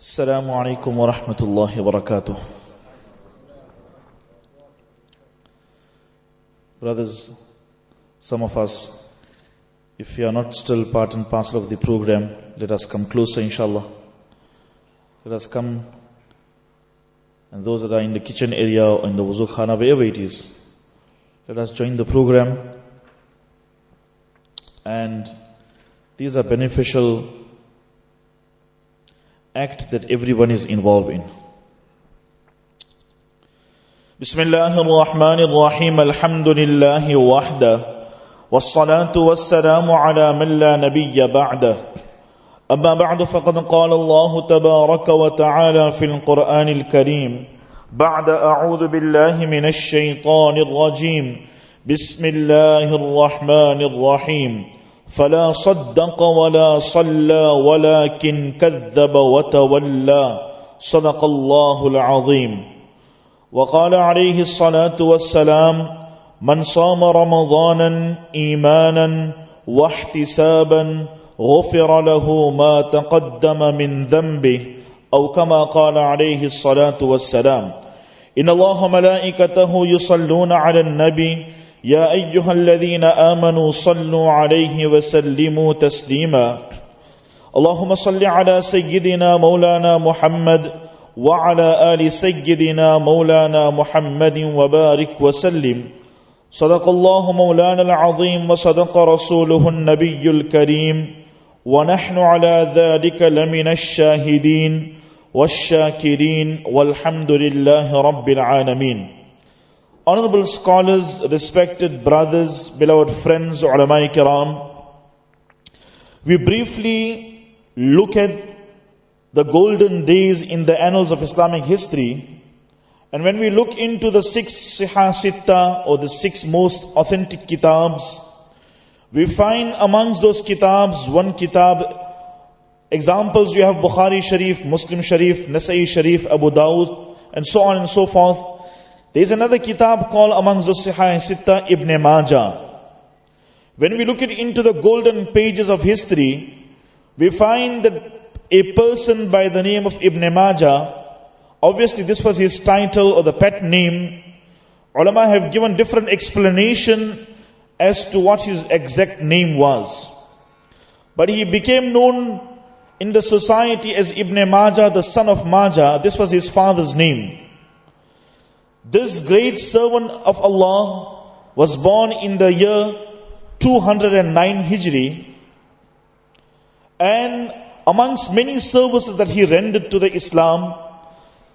السلام عليكم ورحمة الله وبركاته. Brothers, some of us, if you are not still part and parcel of the program, let us come closer, inshallah. Let us come, and those that are in the kitchen area or in the wuzu khana, wherever it is, let us join the program. And these are beneficial act that everyone is involved in. بسم الله الرحمن الرحيم الحمد لله وحده والصلاة والسلام على من لا نبي بعده أما بعد فقد قال الله تبارك وتعالى في القرآن الكريم بعد أعوذ بالله من الشيطان الرجيم بسم الله الرحمن الرحيم فلا صدق ولا صلى ولكن كذب وتولى. صدق الله العظيم. وقال عليه الصلاة والسلام من صام رمضانا إيمانا واحتسابا غفر له ما تقدم من ذنبه. أو كما قال عليه الصلاة والسلام إن الله ملائكته يصلون على النبي يا أيها الذين آمنوا صلوا عليه وسلموا تسليما. اللهم صل على سيدنا مولانا محمد وعلى آل سيدنا مولانا محمد وبارك وسلم. صدق الله مولانا العظيم وصدق رسوله النبي الكريم. ونحن على ذلك لمن الشاهدين والشاكرين. والحمد لله رب العالمين. Honorable scholars, respected brothers, beloved friends, ulama kiram, we briefly look at the golden days in the annals of Islamic history. And when we look into the six Siha Sitta or the six most authentic kitabs, we find amongst those kitabs one kitab. Examples you have Bukhari Sharif, Muslim Sharif, Nasai Sharif, Abu Dawud, and so on and so forth. There is another kitab called amongst the Sihah Sitta Ibn Majah. When we look into the golden pages of history, we find that a person by the name of Ibn Majah, obviously this was his title or the pet name, ulama have given different explanation as to what his exact name was. But he became known in the society as Ibn Majah, the son of Majah. This was his father's name. This great servant of Allah was born in the year 209 Hijri. And amongst many services that he rendered to the Islam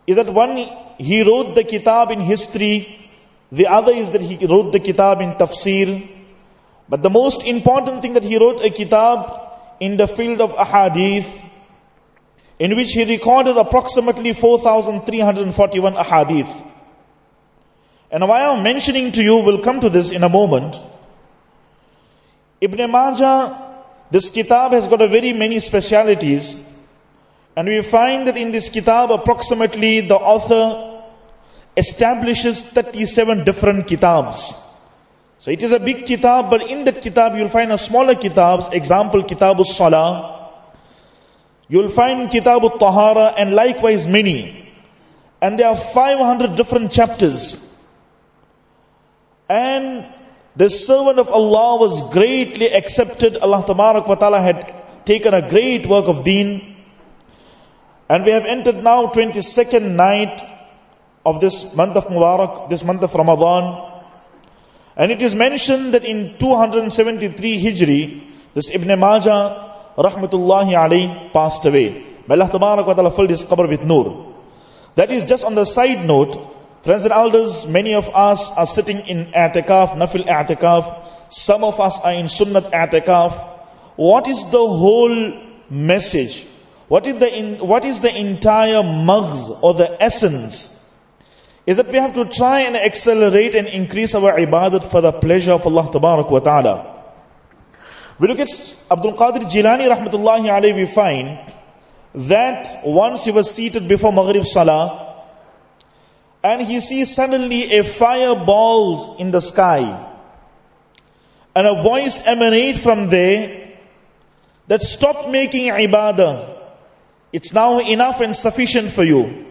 is that one he wrote the kitab in history, the other is that he wrote the kitab in tafsir, but the most important thing that he wrote a kitab in the field of ahadith, in which he recorded approximately 4,341 ahadith. And why I'm mentioning to you, we'll come to this in a moment. Ibn Majah, this kitab has got a very many specialities. And we find that in this kitab, approximately the author establishes 37 different kitabs. So it is a big kitab, but in that kitab you'll find a smaller kitabs, example Kitab salah You'll find Kitab tahara and likewise many. And there are 500 different chapters. And the servant of Allah was greatly accepted. Allah ta'ala had taken a great work of deen. And we have entered now 22nd night of this month of Mubarak, this month of Ramadan. And it is mentioned that in 273 Hijri, this Ibn Majah, rahmatullahi alayhi, passed away. May Allah ta'ala filled his qabr with nur. That is just on the side note, Friends and elders, many of us are sitting in i'tikaf, nafil i'tikaf. Some of us are in sunnat i'tikaf. What is the whole message? What is the, in, what is the entire maghz or the essence? Is that we have to try and accelerate and increase our ibadat for the pleasure of Allah wa ta'ala. We look at Abdul Qadir Jilani rahmatullahi alayhi, we find that once he was seated before Maghrib Salah, and he sees suddenly a fire balls in the sky. And a voice emanate from there that stop making ibadah. It's now enough and sufficient for you.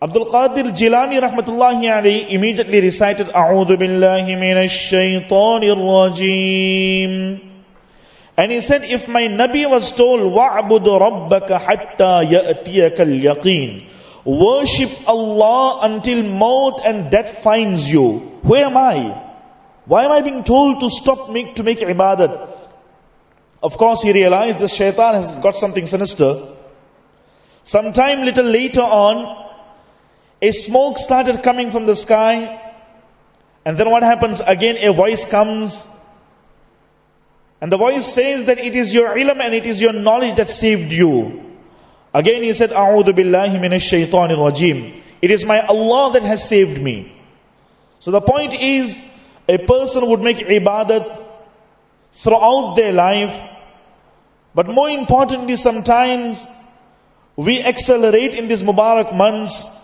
Abdul Qadir Jilani rahmatullahi alayhi immediately recited A'udhu billahi minash shaytanir rajim. And he said, if my Nabi was told, وَعْبُدُ رَبَّكَ حَتَّى يَأْتِيَكَ الْيَقِينَ Worship Allah until maut and death finds you. Where am I? Why am I being told to stop make, to make ibadat? Of course, he realized the shaitan has got something sinister. Sometime little later on, a smoke started coming from the sky. And then what happens? Again, a voice comes. And the voice says that it is your ilm and it is your knowledge that saved you. Again he said, A'udhu billahi minash shaitanir rajim. It is my Allah that has saved me. So the point is, a person would make ibadat throughout their life. But more importantly, sometimes we accelerate in these Mubarak months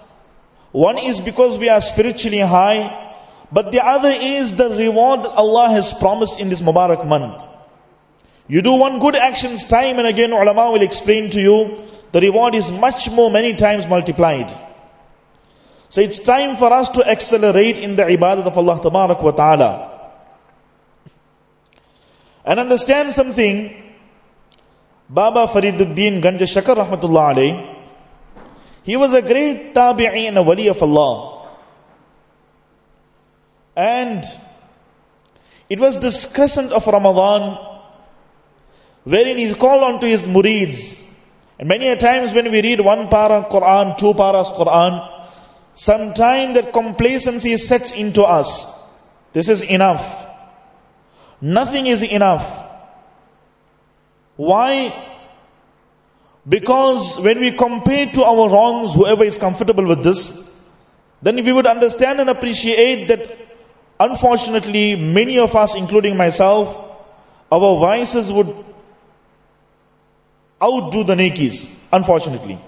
one is because we are spiritually high, but the other is the reward that Allah has promised in this Mubarak month. You do one good actions time and again, ulama will explain to you, the reward is much more, many times multiplied. So it's time for us to accelerate in the ibadah of Allah wa ta'ala. And understand something, Baba Fariduddin Ganja Shakar rahmatullah alayhi, he was a great tabi'i and a wali of Allah. And it was this crescent of Ramadan wherein he called on to his murids. And many a times when we read one para Quran, two paras Quran, sometime that complacency sets into us. This is enough. Nothing is enough. Why? Because when we compare to our wrongs, whoever is comfortable with this, then we would understand and appreciate that unfortunately many of us, including myself, our vices would outdo the nekis, unfortunately.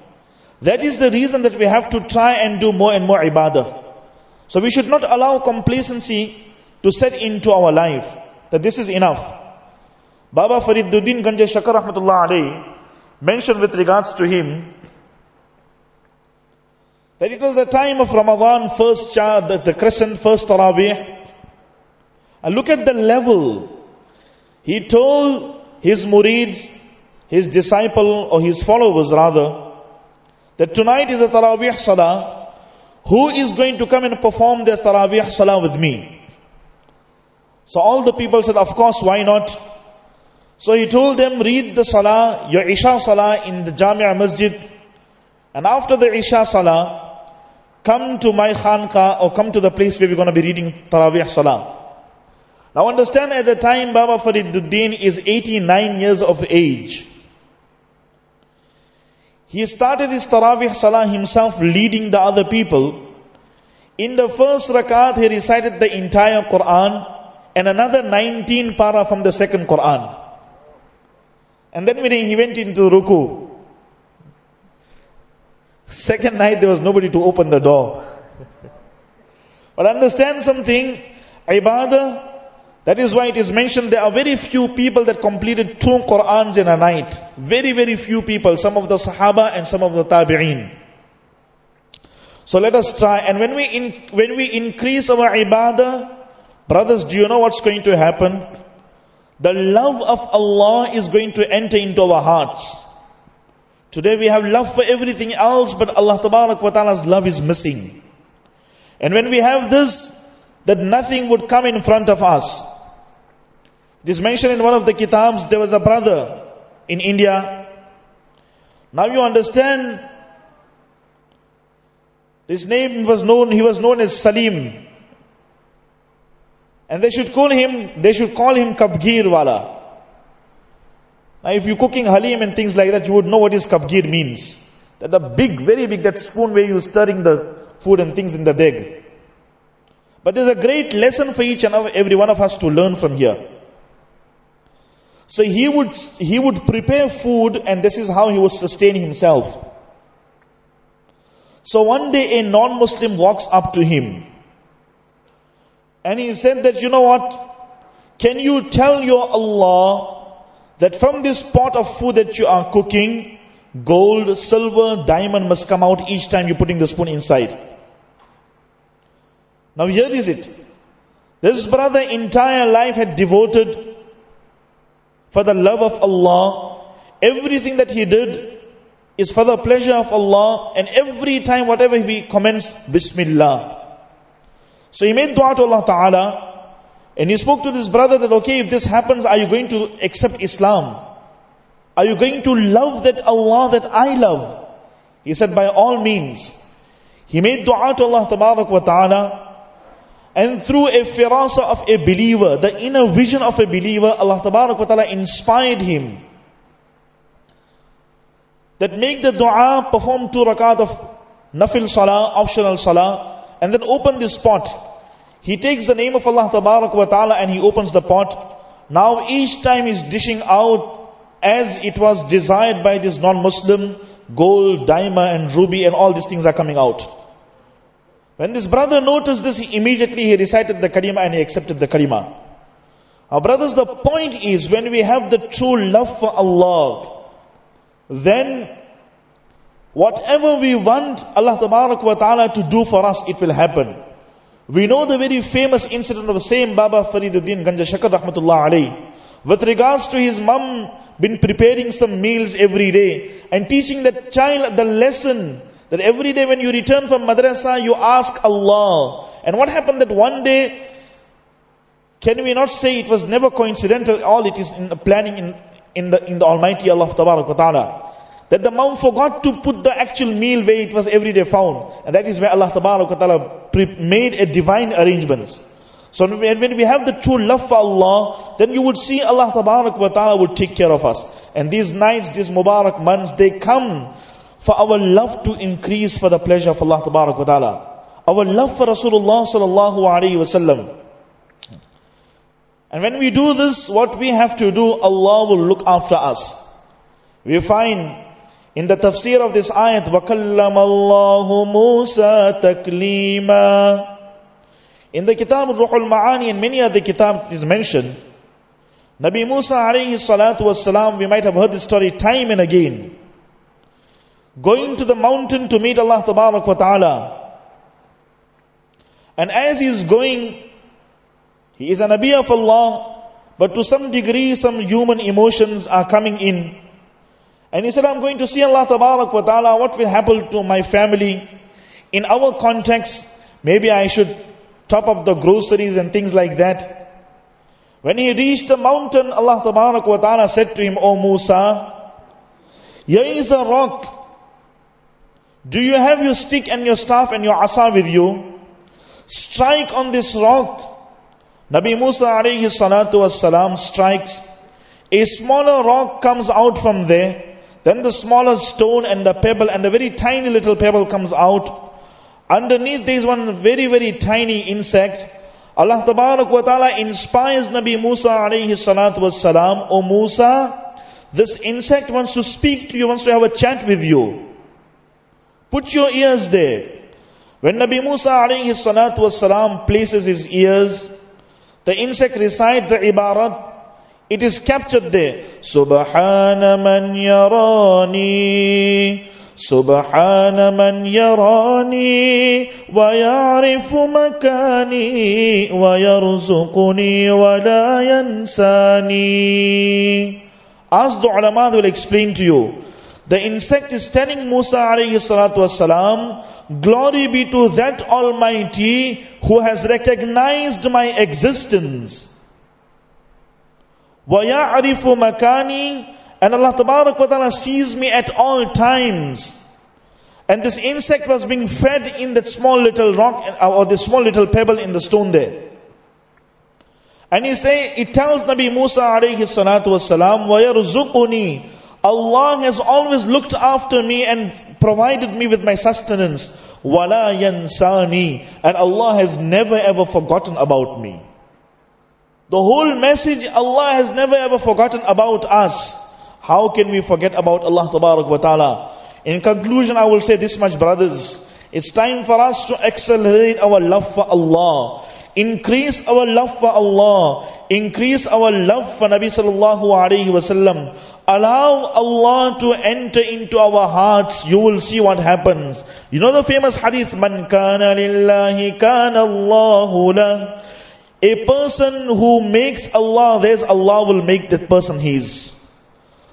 That is the reason that we have to try and do more and more ibadah. So we should not allow complacency to set into our life, that this is enough. Baba Fariduddin Ganja Shakar Rahmatullah alayhi, mentioned with regards to him that it was the time of Ramadan, first child, the, the crescent, first Taraweeh. And look at the level. He told his murids, his disciple or his followers rather, that tonight is a Taraweeh Salah. Who is going to come and perform this Taraweeh Salah with me? So all the people said, of course, why not? So he told them, read the salah, your Isha salah in the Jamia Masjid. And after the Isha salah, come to my khanqa or come to the place where we're going to be reading Taraweeh salah. Now understand at the time Baba Fariduddin is 89 years of age. He started his Taraweeh salah himself leading the other people. In the first rakat he recited the entire Quran and another 19 para from the second Quran. And then when he went into ruku, second night there was nobody to open the door. but understand something, ibadah, that is why it is mentioned there are very few people that completed two Qur'ans in a night. Very, very few people. Some of the Sahaba and some of the Tabi'een. So let us try. And when we, in, when we increase our ibadah, brothers, do you know what's going to happen? The love of Allah is going to enter into our hearts. Today we have love for everything else, but Allah ta'ala's love is missing. And when we have this, that nothing would come in front of us. It is mentioned in one of the kitabs, there was a brother in India. Now you understand, his name was known, he was known as Salim. And they should call him, they should call him Kabgir Wala. Now if you're cooking halim and things like that, you would know what is Kabgir means. That the big, very big, that spoon where you're stirring the food and things in the deg. But there's a great lesson for each and every one of us to learn from here. So he would, he would prepare food and this is how he would sustain himself. So one day a non-Muslim walks up to him and he said that, you know what? Can you tell your Allah that from this pot of food that you are cooking, gold, silver, diamond must come out each time you're putting the spoon inside. Now here is it. This brother entire life had devoted for the love of Allah. Everything that he did is for the pleasure of Allah and every time whatever he commenced, Bismillah. So he made dua to Allah Ta'ala and he spoke to this brother that, okay, if this happens, are you going to accept Islam? Are you going to love that Allah that I love? He said, by all means. He made dua to Allah ta'ala. And through a firasa of a believer, the inner vision of a believer, Allah ta'ala inspired him. That make the dua, perform two rakat of nafil salah, optional salah, and then open this pot. He takes the name of Allah ta'ala and he opens the pot. Now each time he's dishing out as it was desired by this non-Muslim, gold, diamond and ruby and all these things are coming out. When this brother noticed this, he immediately he recited the kalima and he accepted the kalima. Our brothers, the point is when we have the true love for Allah, then whatever we want Allah wa ta'ala to do for us, it will happen. We know the very famous incident of the same Baba Fariduddin Ganja Shakar Rahmatullah alayhi. With regards to his mum been preparing some meals every day and teaching that child the lesson that every day when you return from madrasa you ask Allah. And what happened that one day, can we not say it was never coincidental, all it is in the planning in, in the, in the Almighty Allah Ta'ala that the mom forgot to put the actual meal where it was every day found. And that is where Allah Ta'ala made a divine arrangements. So when we have the true love for Allah, then you would see Allah Ta'ala would take care of us. And these nights, these Mubarak months, they come for our love to increase for the pleasure of Allah Ta'ala. Our love for Rasulullah Sallallahu Alaihi Wasallam. And when we do this, what we have to do, Allah will look after us. We find in the tafsir of this ayat, وَكَلَّمَ اللَّهُ مُوسَى تَكْلِيمًا In the Kitab Ruhul Ma'ani and many other kitab is mentioned, Nabi Musa alayhi salatu was salam, we might have heard this story time and again. Going to the mountain to meet Allah wa ta'ala. And as he is going, he is an Nabi of Allah, but to some degree some human emotions are coming in. And he said, I'm going to see Allah wa ta'ala, what will happen to my family. In our context, maybe I should top up the groceries and things like that. When he reached the mountain, Allah wa ta'ala said to him, O Musa, here is a rock. Do you have your stick and your staff and your asa with you? Strike on this rock. Nabi Musa alayhi salatu was salam strikes. A smaller rock comes out from there. Then the smaller stone and the pebble and the very tiny little pebble comes out. Underneath there is one very, very tiny insect. Allah wa ta'ala inspires Nabi Musa alayhi salatu was salam. O Musa, this insect wants to speak to you, wants to have a chat with you. Put your ears there. When Nabi Musa alayhi salatu was salam places his ears, the insect recites the ibarat, it is captured there. Subhana man yarani. Subhana man yarani. Wa ya'rifu makani. Wa yarzuquni wa the ulama will explain to you. The insect is telling Musa alayhi salatu wasalam, Glory be to that Almighty who has recognized my existence. وَيَعْرِفُ مَكَانِي And Allah Tabarak wa Ta'ala sees me at all times. And this insect was being fed in that small little rock or the small little pebble in the stone there. And he say, it tells Nabi Musa alayhi salatu wasalam, وَيَرْزُقُنِي Allah has always looked after me and provided me with my sustenance. Wala yansani. And Allah has never ever forgotten about me. The whole message, Allah has never ever forgotten about us. How can we forget about Allah ta'ala? In conclusion, I will say this much, brothers. It's time for us to accelerate our love for Allah Increase our love for Allah. Increase our love for Nabi sallallahu alayhi wasallam. allow Allah to enter into our hearts, you will see what happens. You know the famous hadith, Man kana lillahi kana Allahu lah. A person who makes Allah theirs, Allah will make that person his.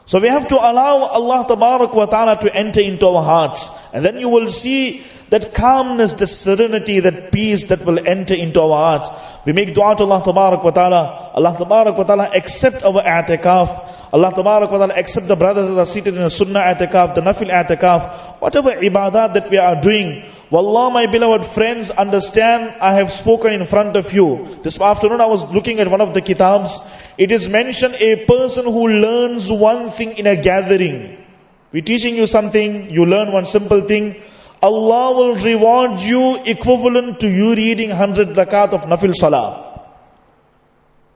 So we have to allow Allah wa ta'ala to enter into our hearts. And then you will see that calmness, the serenity, that peace that will enter into our hearts. We make dua to Allah wa ta'ala. Allah wa ta'ala accept our i'tikaf. Allah wa ta'ala accept the brothers that are seated in the sunnah i'tikaf, the nafil i'tikaf. Whatever ibadah that we are doing, Wallah, my beloved friends, understand I have spoken in front of you. This afternoon I was looking at one of the kitabs. It is mentioned a person who learns one thing in a gathering. We're teaching you something, you learn one simple thing. Allah will reward you equivalent to you reading 100 rakat of nafil salah.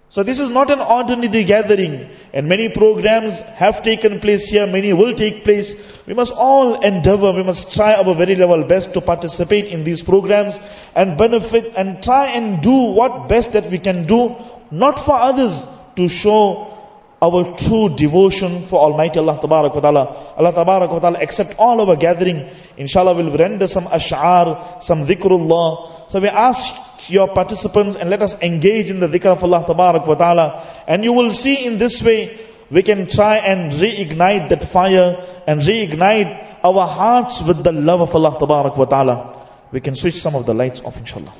So this is not an ordinary gathering and many programs have taken place here, many will take place. We must all endeavor, we must try our very level best to participate in these programs and benefit and try and do what best that we can do, not for others, to show our true devotion for Almighty Allah Ta'ala. Allah Ta'ala accept all our gathering. Inshallah we'll render some ash'ar, some dhikrullah. So we ask your participants and let us engage in the dhikr of Allah Ta'ala. And you will see in this way, we can try and reignite that fire and reignite our hearts with the love of Allah Ta'ala. We can switch some of the lights off inshallah.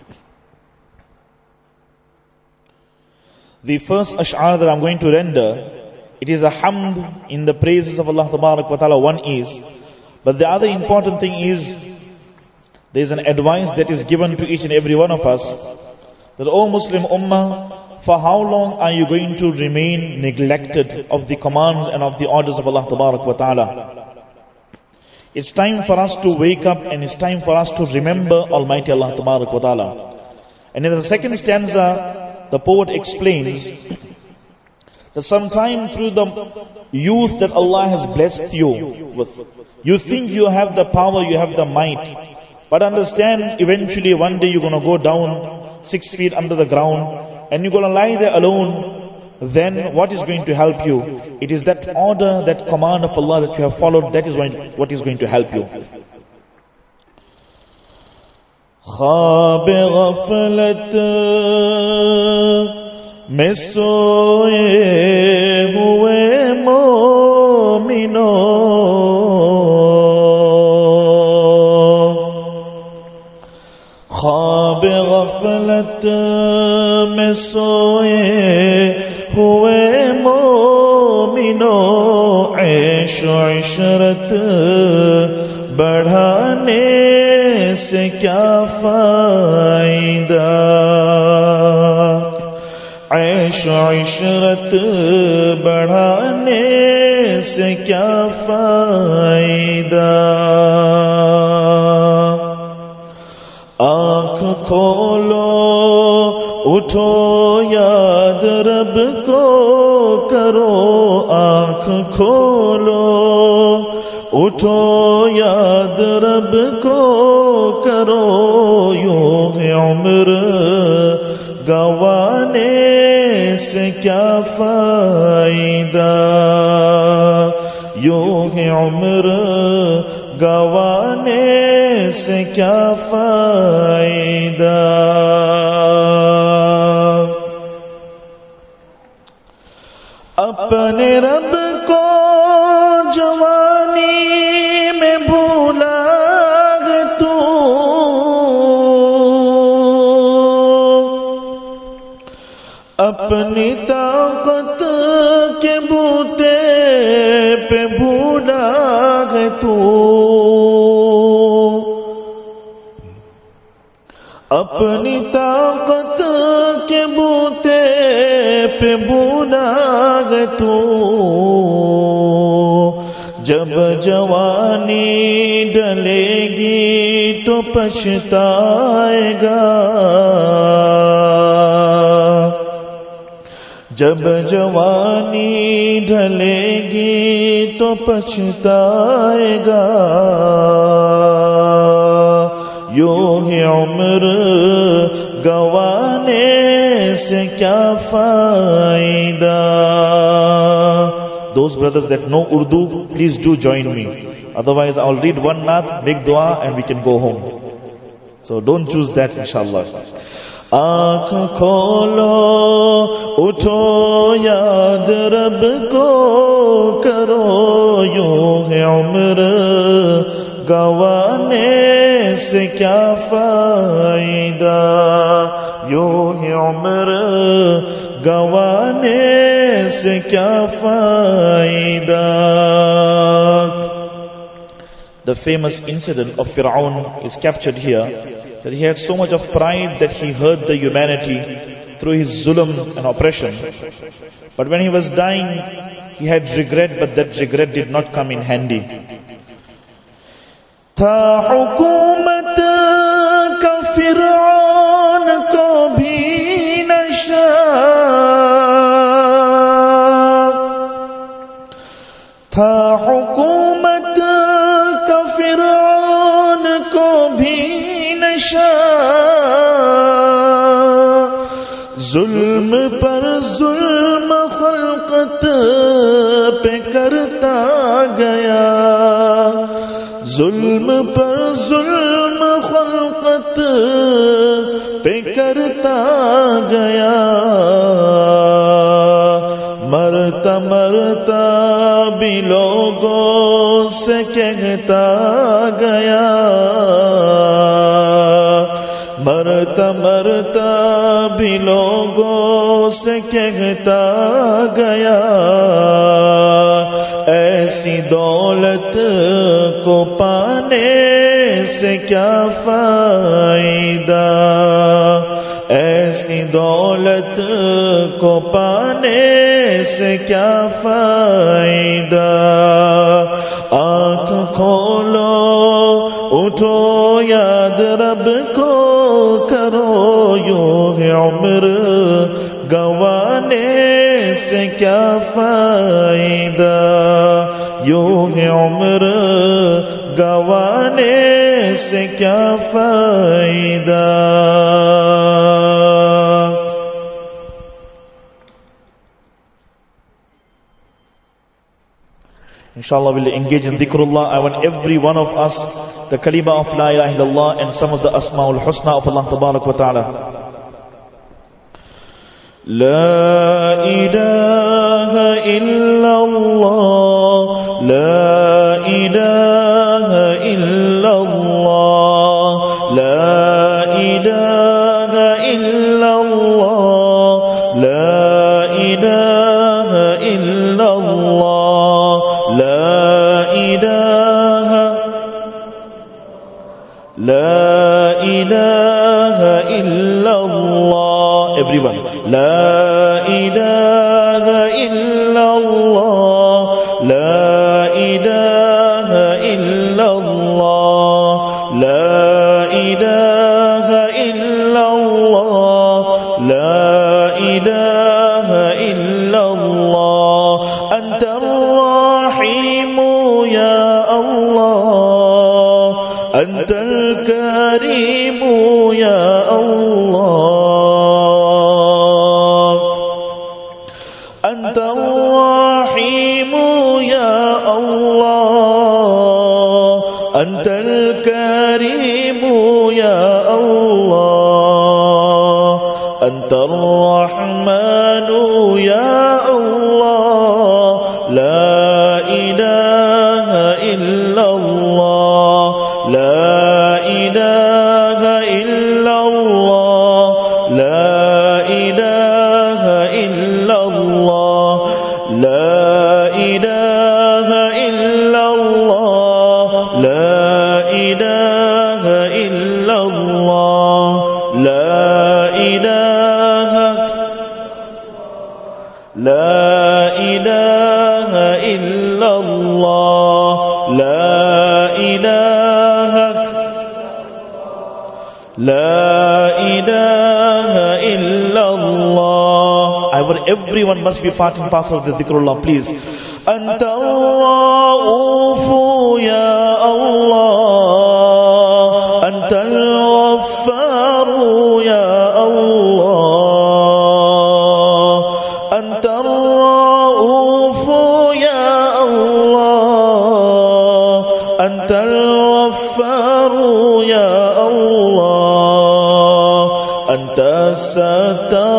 The first ash'ar that I'm going to render, it is a hamd in the praises of Allah wa Ta'ala. One is, but the other important thing is there is an advice that is given to each and every one of us that, O Muslim Ummah, for how long are you going to remain neglected of the commands and of the orders of Allah wa Ta'ala? It's time for us to wake up and it's time for us to remember Almighty Allah wa Ta'ala. And in the second stanza, the poet explains that sometime through the youth that Allah has blessed you with, you think you have the power, you have the might, but understand, eventually one day you're gonna go down six feet under the ground and you're gonna lie there alone. Then what is going to help you? It is that order, that command of Allah that you have followed, that is what is going to help you. خواب غفلت میں سوئے ہوئے خواب غفلت میں سوئے ہوئے مومنو عیش و عشرت بڑھانے سے کیا فائدہ؟ عیش و عشرت بڑھانے سے کیا فائدہ؟ کھولو، اٹھو، یاد رب کو کرو، آنکھ کھولو۔ اٹھو یاد رب کو کرو یوں عمر۔ گوانے سے کیا فائدہ؟ یوں عمر۔ گوانے سے کیا فائدہ؟ اپنے رب اپنی طاقت کے بوتے پہ بھولا تو۔ اپنی طاقت کے بوتے پہ بولا تو۔ جب جوانی ڈلے گی تو پچھتائے گا۔ جب جوانی ڈھلے گی تو پچھتائے گا۔ یوں ہی عمر گوانے سے کیا فائدہ؟ Those brothers that know Urdu please do join me otherwise I read one not big دعا and we can go home so don't choose that ان شاء اللہ आंख खोलो उठो याद रब को करो यूं है उम्र गवाने से क्या फायदा यूं है उम्र गवाने से क्या फायदा The famous incident of Fir'aun is captured here that he had so much of pride that he hurt the humanity through his zulm and oppression. But when he was dying, he had regret, but that regret did not come in handy. یشاء ظلم پر ظلم خلقت پہ کرتا گیا۔ ظلم پر ظلم خلقت پہ کرتا گیا۔ مرتا مرتا بھی لوگوں سے کہتا گیا۔ مرتا مرتا بھی لوگوں سے کہتا گیا، ایسی دولت کو پانے سے کیا فائدہ؟ ایسی دولت کو پانے سے کیا فائدہ؟ آنکھ کھولو، اٹھو یاد رب کو کرو یوں عمر۔ گوانے سے کیا فائدہ؟ یوں عمر۔ گوانے سے کیا فائدہ؟ Inshallah, we'll engage in dhikrullah. I want every one of us the kalima of La ilaha illallah and some of the asma'ul husna of Allah tabarak wa ta'ala. لا إله إلا الله لا إله हरी Everyone must be part and parcel of the dhikrullah, please. أنت الرؤوف يا الله أنت الغفار يا الله أنت الرؤوف يا الله أنت الغفار يا الله أنت الستار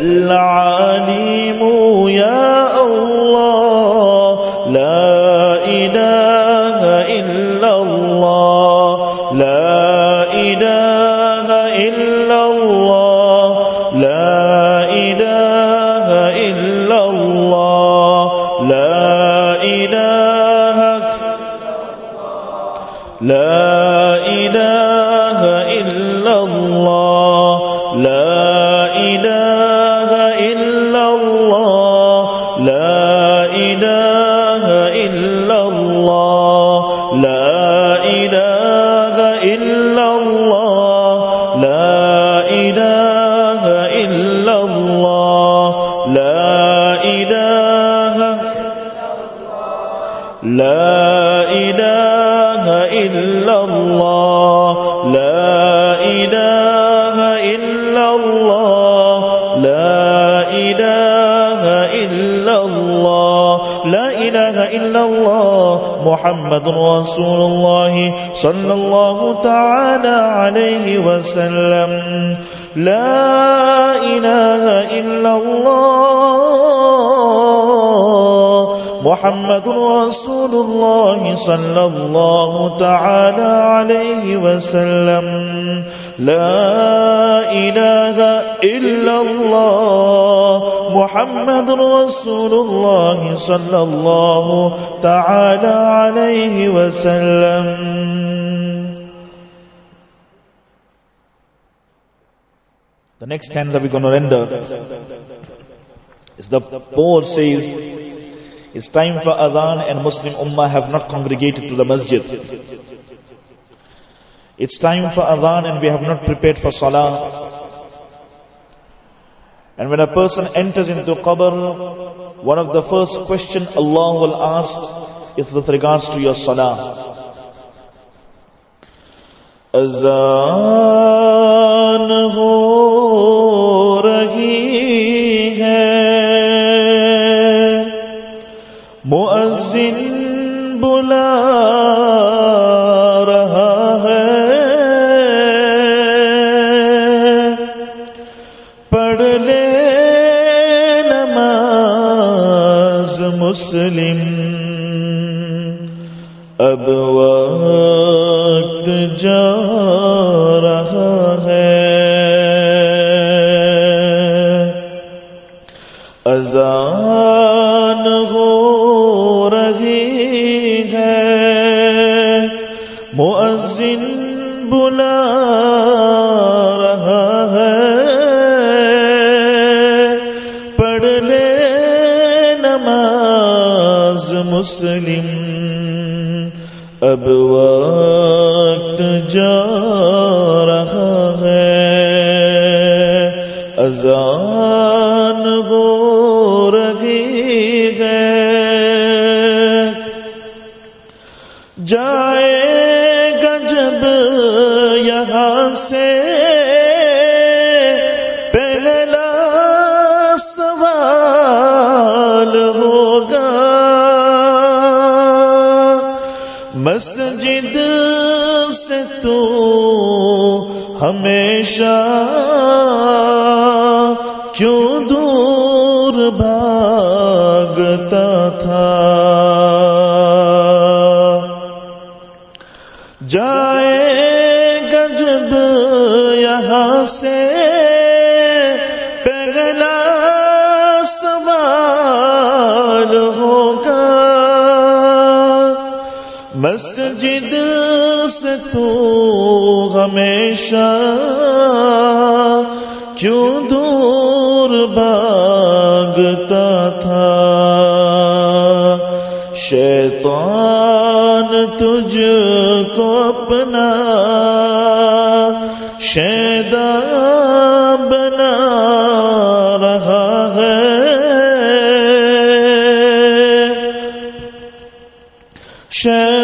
بل محمد رسول الله صلى الله تعالى عليه وسلم. لا إله إلا الله محمد رسول الله صلى الله تعالى عليه وسلم. لا إله إلا الله. محمد رسول الله صلى الله تعالى عليه وسلم The next stanza we're going to render is the poet says, It's time for Adhan and Muslim Ummah have not congregated to the masjid. It's time for Adhan and we have not prepared for Salah. When a person enter Kubar one of the first question الگ will ask if regard to you سنا Muslim. اب وقت جا رہا ہے۔ اذان مسلم اب وقت جا رہا ہے۔ اذان ہو رہی ہے۔ جا ہمیشہ پیشہ کیوں دور بھاگتا تھا؟ شیطان تجھ کو اپنا شیدا بنا رہا ہے۔ شید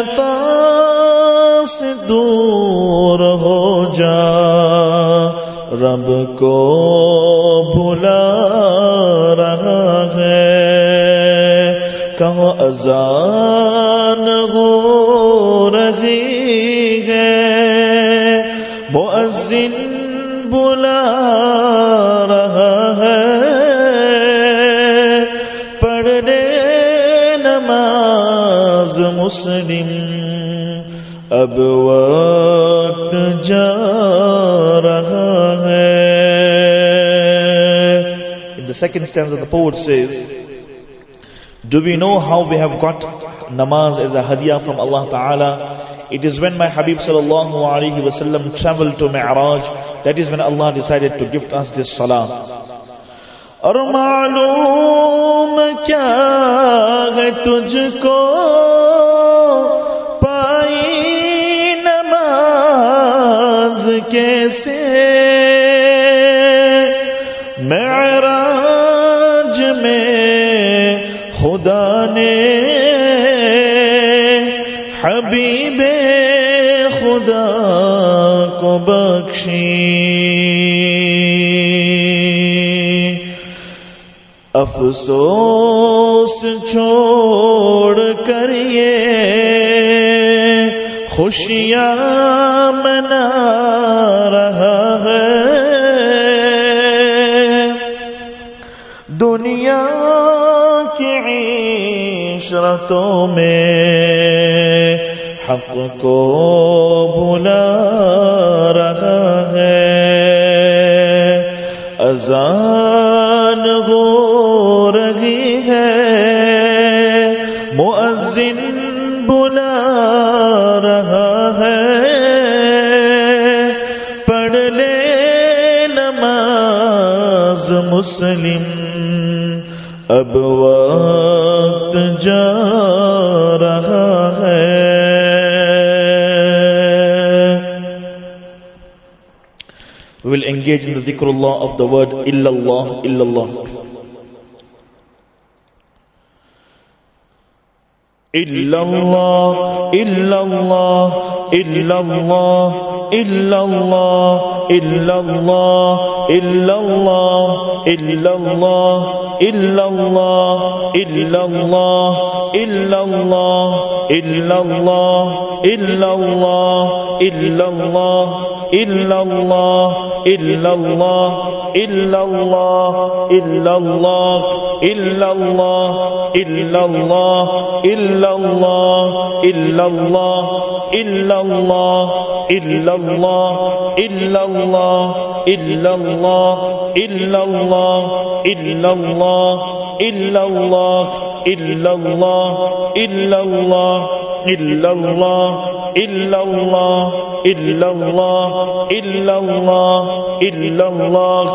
رب کو بھلا رہا ہے۔ کہاں اذان ہو رہی ہے۔ مؤذن بلا رہا ہے۔ پڑھنے نماز مسلم اب وقت جا the second stanza of the poet says, Do we know how we have got namaz as a hadiah from Allah Ta'ala? It is when my Habib sallallahu alayhi wasallam traveled to Mi'raj, that is when Allah decided to gift us this salah. اور معلوم کیا ہے تجھ کو پائی نماز کیسے حبیب خدا کو بخشی۔ افسوس چھوڑ کر یہ خوشیاں منا رہا ہے۔ دنیا کی عشرتوں میں حق کو بلا رہا ہے۔ ازان ہو رہی ہے۔ مؤذن بلا رہا ہے۔ پڑھ لے نماز مسلم۔ اب وقت جا We will engage in the dhikrullah of the word illallah, illallah. Illallah, illallah, illallah, illallah, illallah, illallah, illallah, illallah, illallah, illallah, illallah, illallah, illallah, إلا الله إلا الله إلا الله إلا الله إلا الله إلا الله إلا الله إلا الله إلا الله إلا الله إلا الله إلا الله إلا الله إلا الله إلا الله الا الله الا الله الا الله الا الله الا الله الا الله الا الله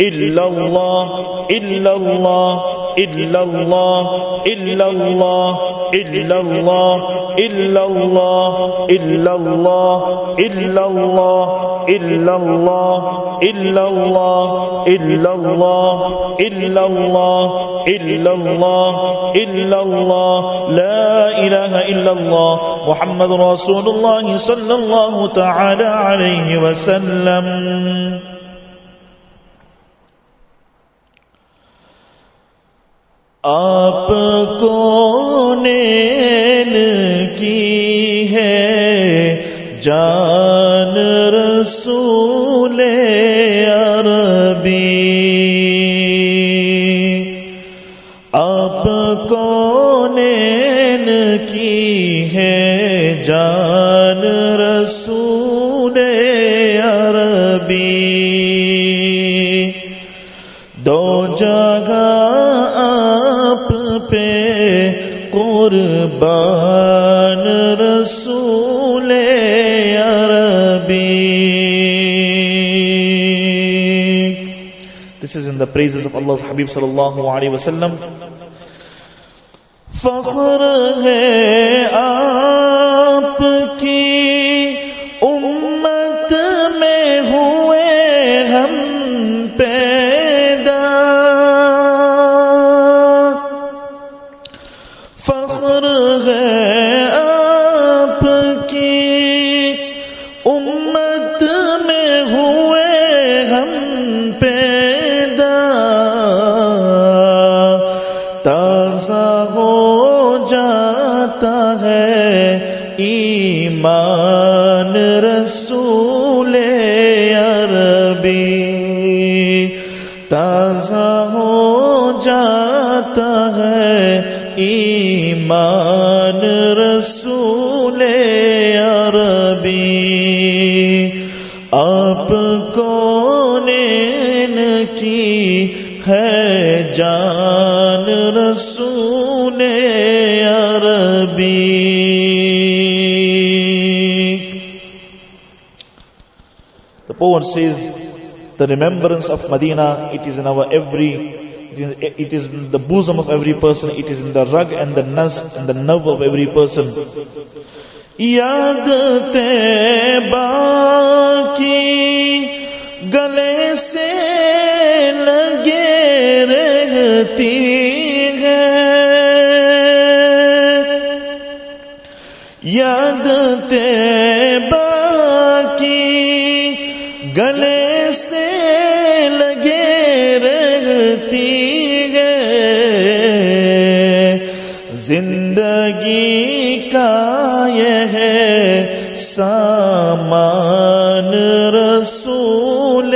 الا الله الا الله إلا الله إلا الله إلا الله إلا الله إلا الله إلا الله إلا الله إلا الله إلا الله إلا الله إلا الله إلا الله لا إله إلا الله محمد رسول الله صلى الله تعالى عليه وسلم آپ کو نین کی ہے جان رسول عربی آپ کو نین کی ہے جان رسول عربی دو جان پہ قربان رسول عربی This is in the praises of Allah's Habib sallallahu alayhi wa sallam فخر ہے آپ ایمان رسول عربی تازہ ہو جاتا ہے ایمان رسول عربی آپ کو نین کی ہے جان remembrance of Medina it is it is the bosom of every person it is in Rig and the نس اینڈ دا نو آف ایوری پرسن یاد تے با گلے سے گلے سے لگے رہتی ہے۔ زندگی کا یہ ہے سامان رسول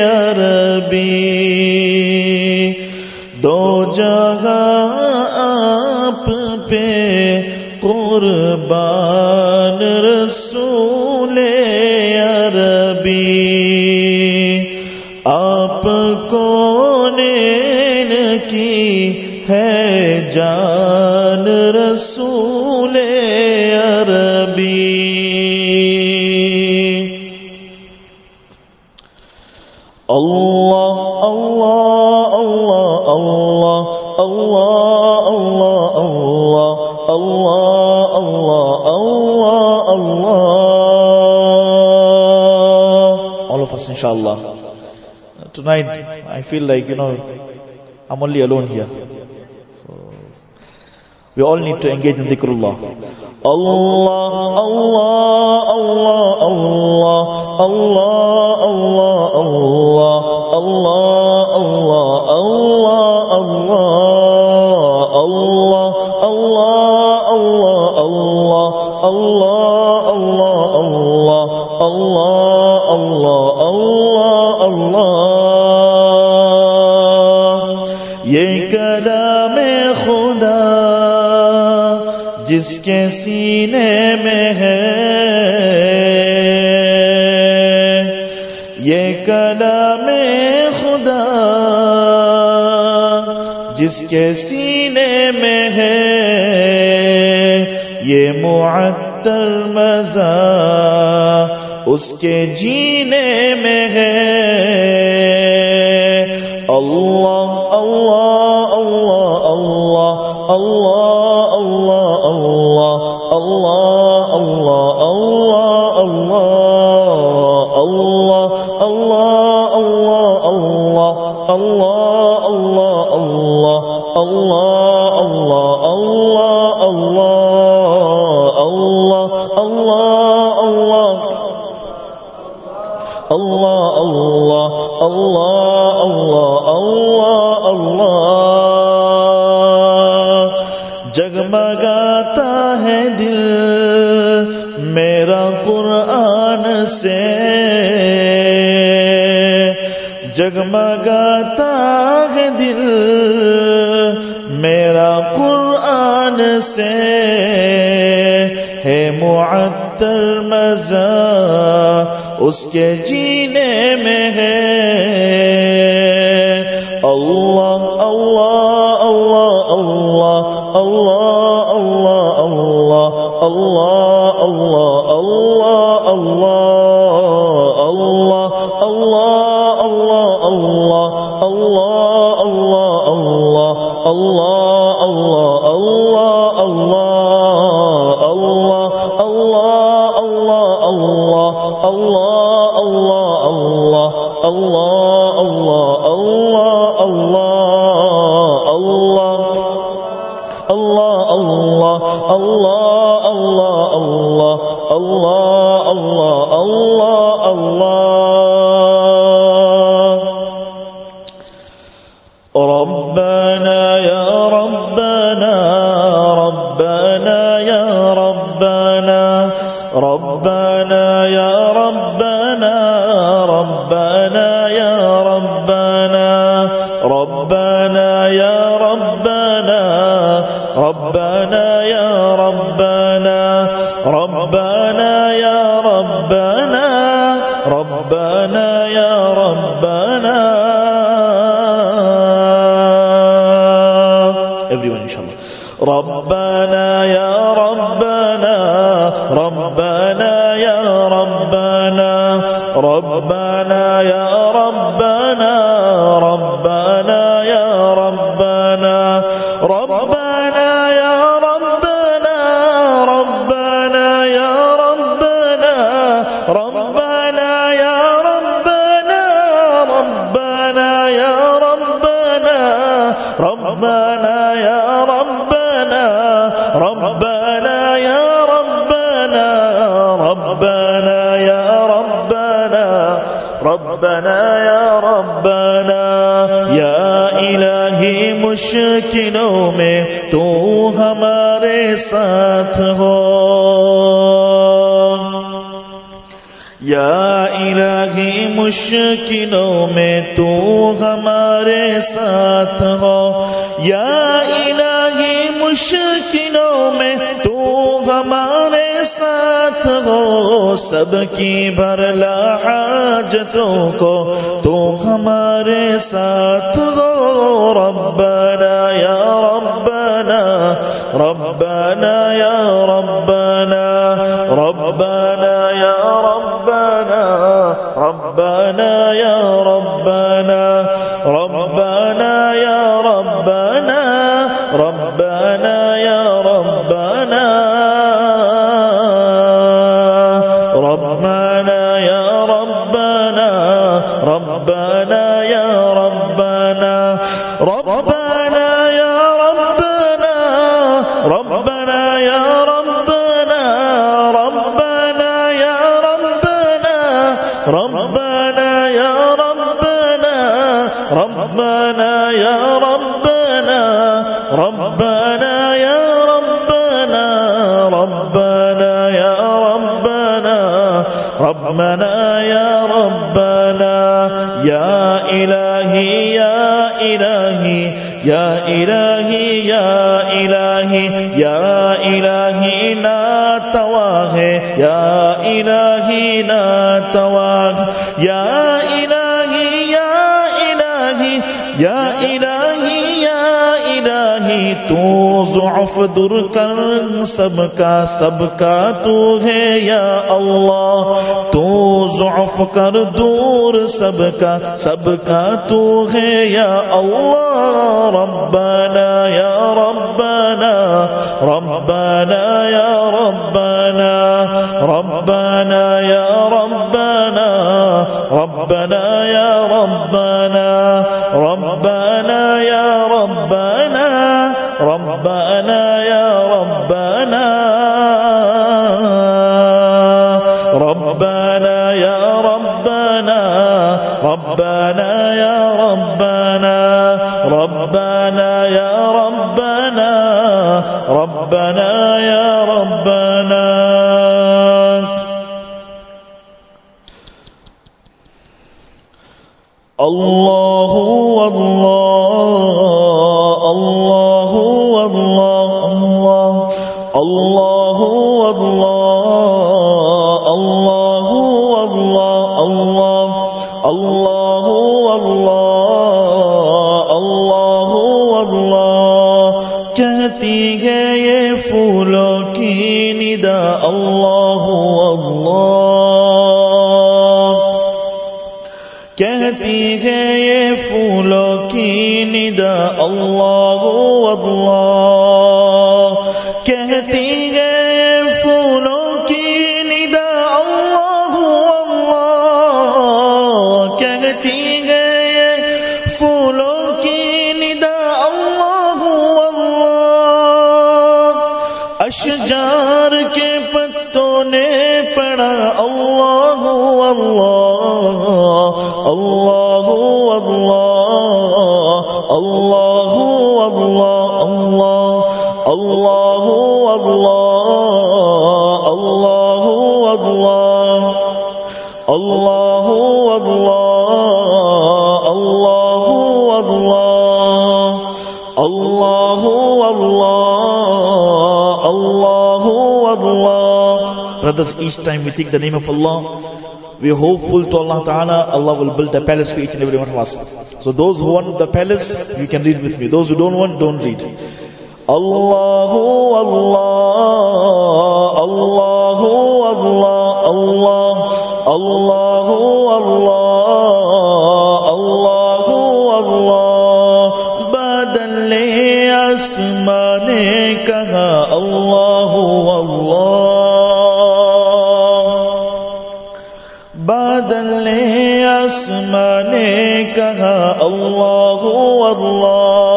عربی۔ دو جگہ آپ پہ قربان जान रसूल अरबी Allah, Allah, Allah, Allah, Allah, Allah, Allah, Allah, Allah, Allah, Allah. All of us, inshallah. Tonight, I feel like, you know, I'm only alone here. We all need to engage in dhikrullah. Allah, Allah, Allah, Allah, Allah, Allah, Allah, Allah, Allah, Allah, Allah, Allah, Allah, Allah, Allah, Allah, جس کے سینے میں ہے۔ یہ کلام خدا جس کے سینے میں ہے۔ یہ معطل مزہ اس کے جینے میں ہے۔ اللہ اللہ اللہ اللہ اللہ جگمگاتا ہے دل میرا قرآن سے۔ جگمگاتا ہے دل میرا قرآن سے۔ ہے معطر مزہ۔ اس کے جینے میں ہے اللہ اللہ اللہ اللہ اللہ اللہ اللہ اللہ الله الله الله الله الله الله الله الله الله الله الله الله الله الله الله الله الله ربنا يا ربنا ربنا يا ربنا ربنا ربنا يا ربنا ربنا يا ربنا ربنا يا ربنا. Everyone inshallah ربنا يا ربنا ربنا يا ربنا ربنا يا ربنا ربنا يا ربنا. ربنا يا ربنا ربنا يا ربنا ربنا يا ربنا. يا إلهي مشکلوں میں تو ہمارے ساتھ ہو. یا الہی مشکلوں میں تو ہمارے ساتھ ہو. یا الہی مشکل مشکلوں میں تو ہمارے ساتھ ہو، سب کی بھرلا حاجتوں کو تو ہمارے ساتھ ہو۔ ربنا یا ربنا ربنا یا ربنا ربنا یا ربنا ربنا یا ربنا ربنا یا ربنا رب يا إلهي نا تواه يا إلهي يا إلهي يا إلهي يا إلهي तू ज़ुअफ़ दूर कर सबका सबका तू है या अल्लाह तू ज़ुअफ़ कर दूर सबका सबका तू है या अल्लाह रब्बना या रब्बना रब्बना या रब्बना ربنا يا ربنا ربنا يا ربنا ربنا يا ربنا ربنا يا ربنا ربنا يا ربنا ربنا يا ربنا ربنا يا ربنا ربنا يا ربنا. الله والله الله والله الله الله والله الله والله کہتی ہے یہ پھولوں کی ندا اللہ اللہ جاتی ہے یہ پھولوں کی ندا اللہ اللہ۔ کہتی ہے یہ پھولوں کی ندا اللہ اللہ۔ کہتی ہے یہ پھولوں کی ندا اللہ اللہ۔ اشجار کے پتوں نے پڑا اللہ اللہ۔ اللہ اللہ اللہ اللہ اللہ اللہ اللہ اللہ اللہ اللہ اللہ brothers each time we take the name of Allah hopeful تو اللہ کہنا اللہ ولڈ پیلس پہ اللہ اللہ بدلے کہ आसमां ने कहा अल्लाह अल्लाह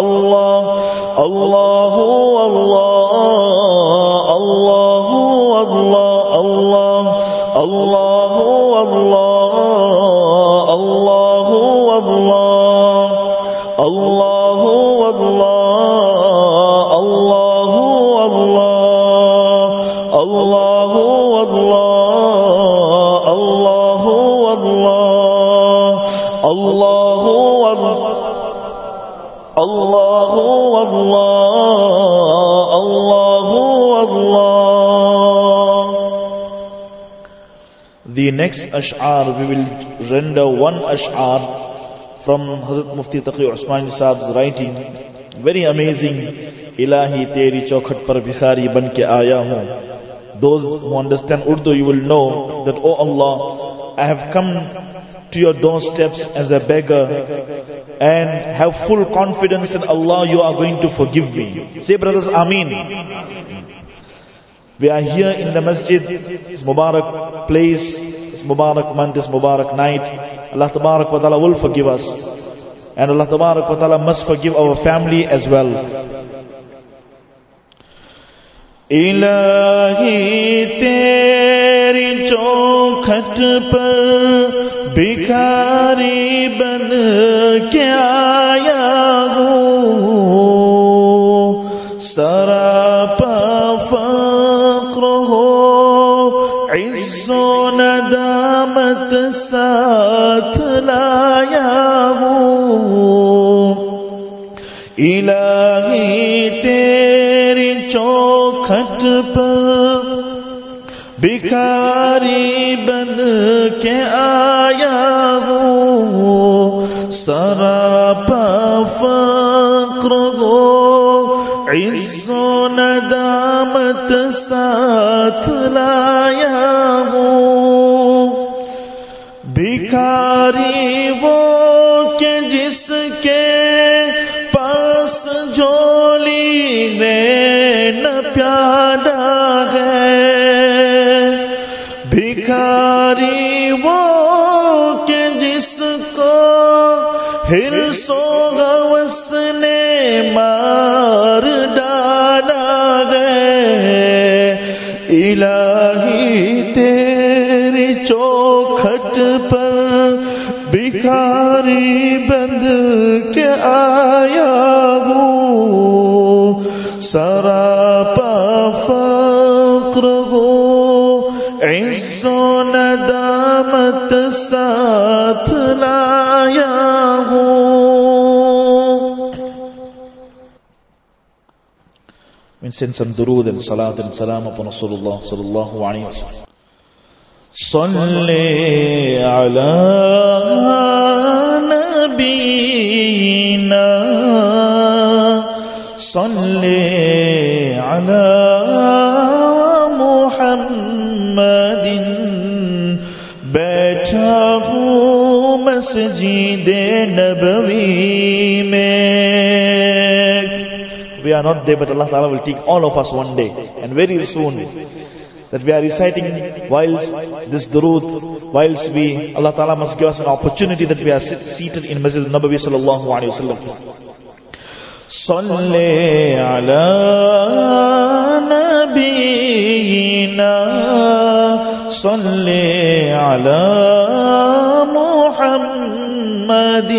اللہ الله اللہ الله والله الله اللہ والله الله والله الله والله اللہ والله الله والله الله والله الله والله اللہ اللہ دی نیکسٹ اشعار وی ول رینڈر ون اشعار فرام حضرت مفتی تقی عثمان صاحب رائٹنگ ویری امیزنگ الہی تیری چوکھٹ پر بھخاری بن کے آیا ہوں those who understand Urdu you will know that O Allah I have come to your doorsteps as a beggar and have full confidence that Allah, you are going to forgive me. Say brothers, Ameen. We are here in the masjid, this Mubarak place, this Mubarak month, this Mubarak night. Allah Tabarak wa Ta'ala will forgive us. And Allah Tabarak wa Ta'ala must forgive our family as well. इलाही तेरी चौखट पर بھکاری بن کے آیا ہوں۔ سراپا فقر ہو، عز و ندامت ساتھ لایا ہوں۔ الہی تیری چوکھٹ پر بھکاری بن کے آیا سرا په عز ندامت سات لا يهو بكاري چوکھٹ پر بھکاری بند کے آیا ہوں۔ سراپا فقر ہو، عز ندامت ساتھ لایا ہوں۔ سن سن درود صلاة سلام اپن رسول اللہ صلی اللہ علیہ وسلم۔ صل على نبينا صل على محمد बैठा हूँ मस्जिद नबवी में we are not there but Allah Ta'ala will take all of us one day and very soon that we are reciting whilst this durood, whilst we, Allah Ta'ala must give us an opportunity that we are sit, seated in Masjid al-Nabawi sallallahu alayhi wa sallam. ala على نبينا صلي على محمد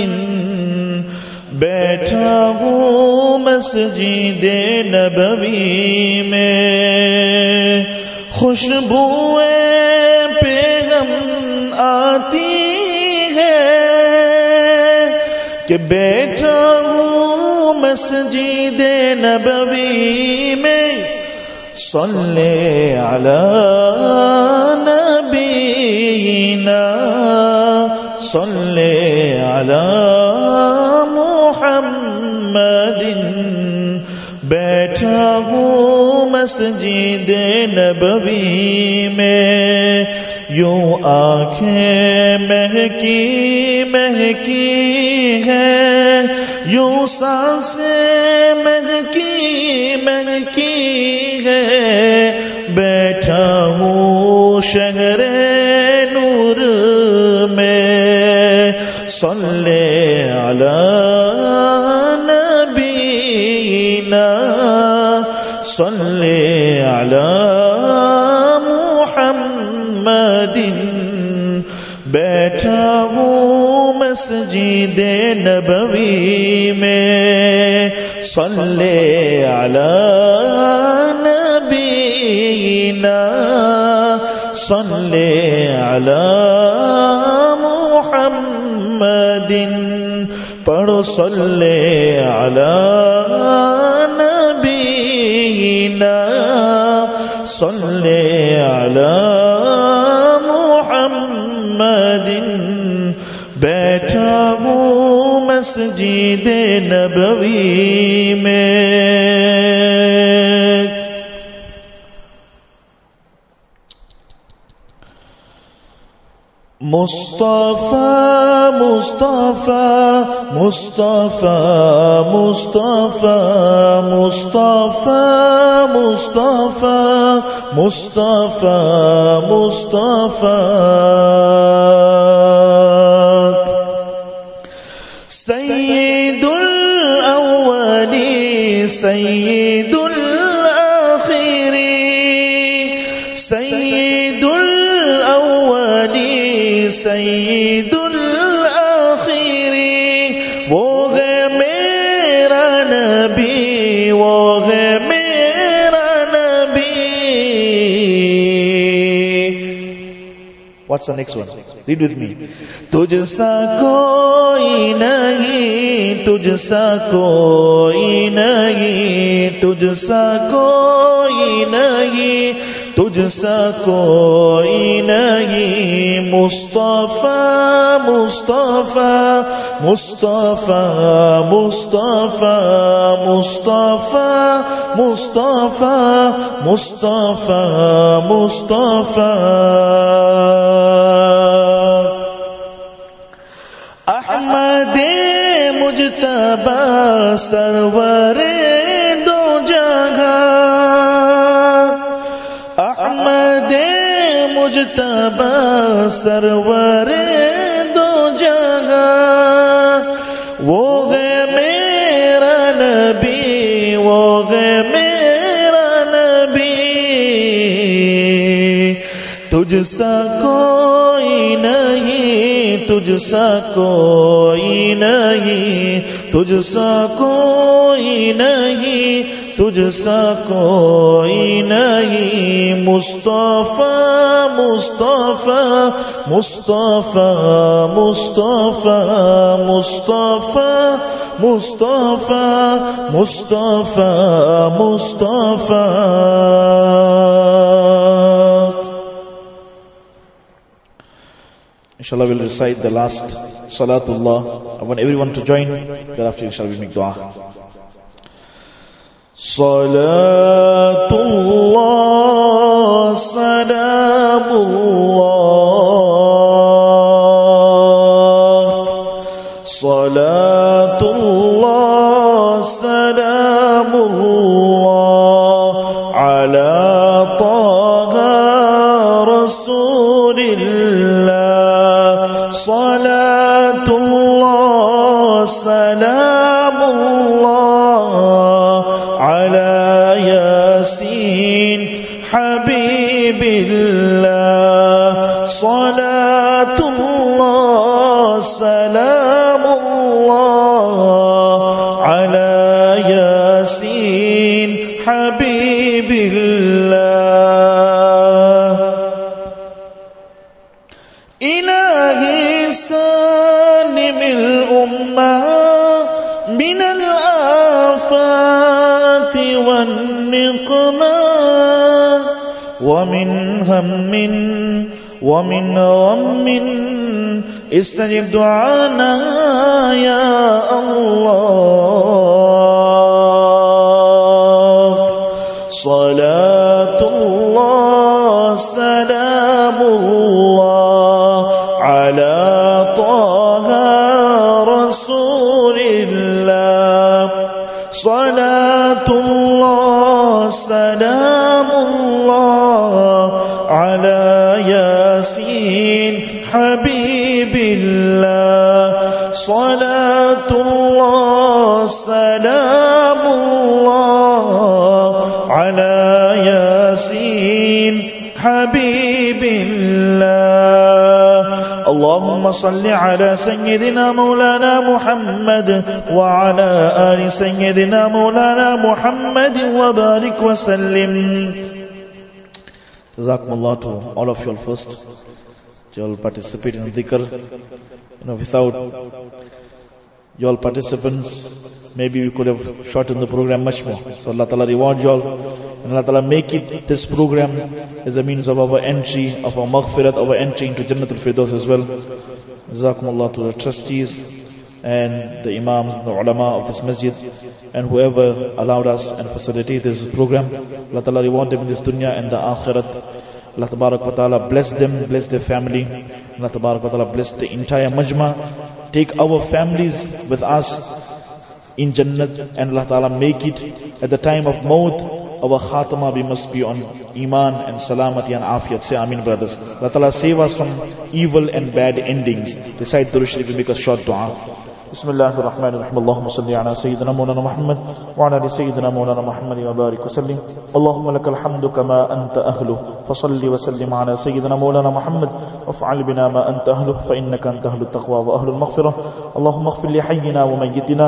بیٹھا ہوں مسجد نبوی میں خوشبوئیں پیغم آتی ہے کہ بیٹا ہوں مسجد نبوی میں، صلی علی نبینا، صلی علی مسجد نبوی میں یوں آنکھیں مہکی مہکی ہے یوں سانسیں مہکی مہکی ہے بیٹھا ہوں شہر نور میں، صلی علی صلی علی محمد. بیٹھا ہوں مسجد نبوی میں. صلی علی نبینا. صلی علی محمد. پڑھو صل على صل على محمد. بیٹھا ہوں مسجد نبوی میں. مصطفى مصطفى مصطفى مصطفى مصطفى مصطفى مصطفى مصطفى. سيد الأولين سيد سعید الآخری وہ ہے میرا نبی، وہ ہے میرا نبی۔ What's the next one read with me تجھ سا کوئی نہیں تجھ سا کوئی نہیں تجھ سا کوئی نہیں۔ تجھ سا کوئی نہیں، مصطفیٰ مصطفیٰ مصطفیٰ مصطفیٰ مصطفیٰ مصطفیٰ مصطفیٰ مصطفیٰ۔ احمد مجتبہ سرور تبا سرور تجھ سا کوئی نہیں تجھ سا کوئی نہیں تجھ سا کوئی نہیں تجھ سا کوئی نہیں۔ Mustafa Mustafa Mustafa Mustafa Mustafa Mustafa Mustafa Mustafa. Inshallah, we'll recite the last Salatullah. I want everyone to join. Thereafter, inshallah, we make dua. Salah. هم ومن غم استجب دعانا يا الله. صلاة الله سلام الله على طه رسول الله. صلاة الله سلام حبيب الله. صلاة الله سلام الله على ياسين حبيب الله. اللهم صل على سيدنا مولانا محمد وعلى آل سيدنا مولانا محمد وبارك وسلم. جزاكم الله to all of you first. You all participate in dhikr. You know without you all participants maybe we could have shortened the program much more. So Allah Ta'ala reward you all. And Allah Ta'ala make it this program as a means of our entry of our maghfirat our entry into Jannatul Firdaus as well. Jazakumullah to the trustees and the imams and the ulama of this masjid and whoever allowed us and facilitated this program. Allah Ta'ala reward them in this dunya and the akhirat Allah Tabarak wa Ta'ala bless them, bless their family. Allah Tabarak wa Ta'ala bless the entire majma. Take our families with us in Jannat and Allah Ta'ala make it at the time of maut. Our khatama we must be on iman and salamati and afiyat. Say Amin brothers. Allah Ta'ala save us from evil and bad endings. Recite Durood Sharif and make a short dua. بسم الله الرحمن الرحيم. اللهم صل على سيدنا مولانا محمد وعلى ال سيدنا مولانا محمد وبارك وسلم. اللهم لك الحمد كما انت اهله فصل وسلم على سيدنا مولانا محمد. وافعل بنا ما انت اهله فانك انت اهل التقوى واهل المغفره اللهم اغفر لحينا وميتنا.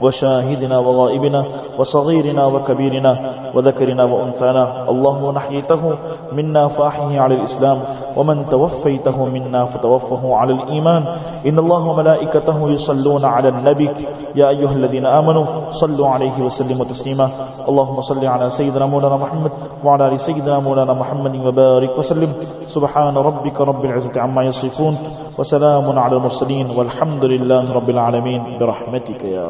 وشاهدنا وغائبنا وصغيرنا وكبيرنا وذكرنا وأنثانا اللهم نحيته منا فأحيه على الإسلام ومن توفيته منا فتوفه على الإيمان إن الله وملائكته يصلون على النبي يا أيها الذين آمنوا صلوا عليه وسلموا تسليما اللهم صل على سيدنا مولانا محمد وعلى آل سيدنا مولانا محمد وبارك وسلم سبحان ربك رب العزة عما يصفون وسلام على المرسلين والحمد لله رب العالمين برحمتك يا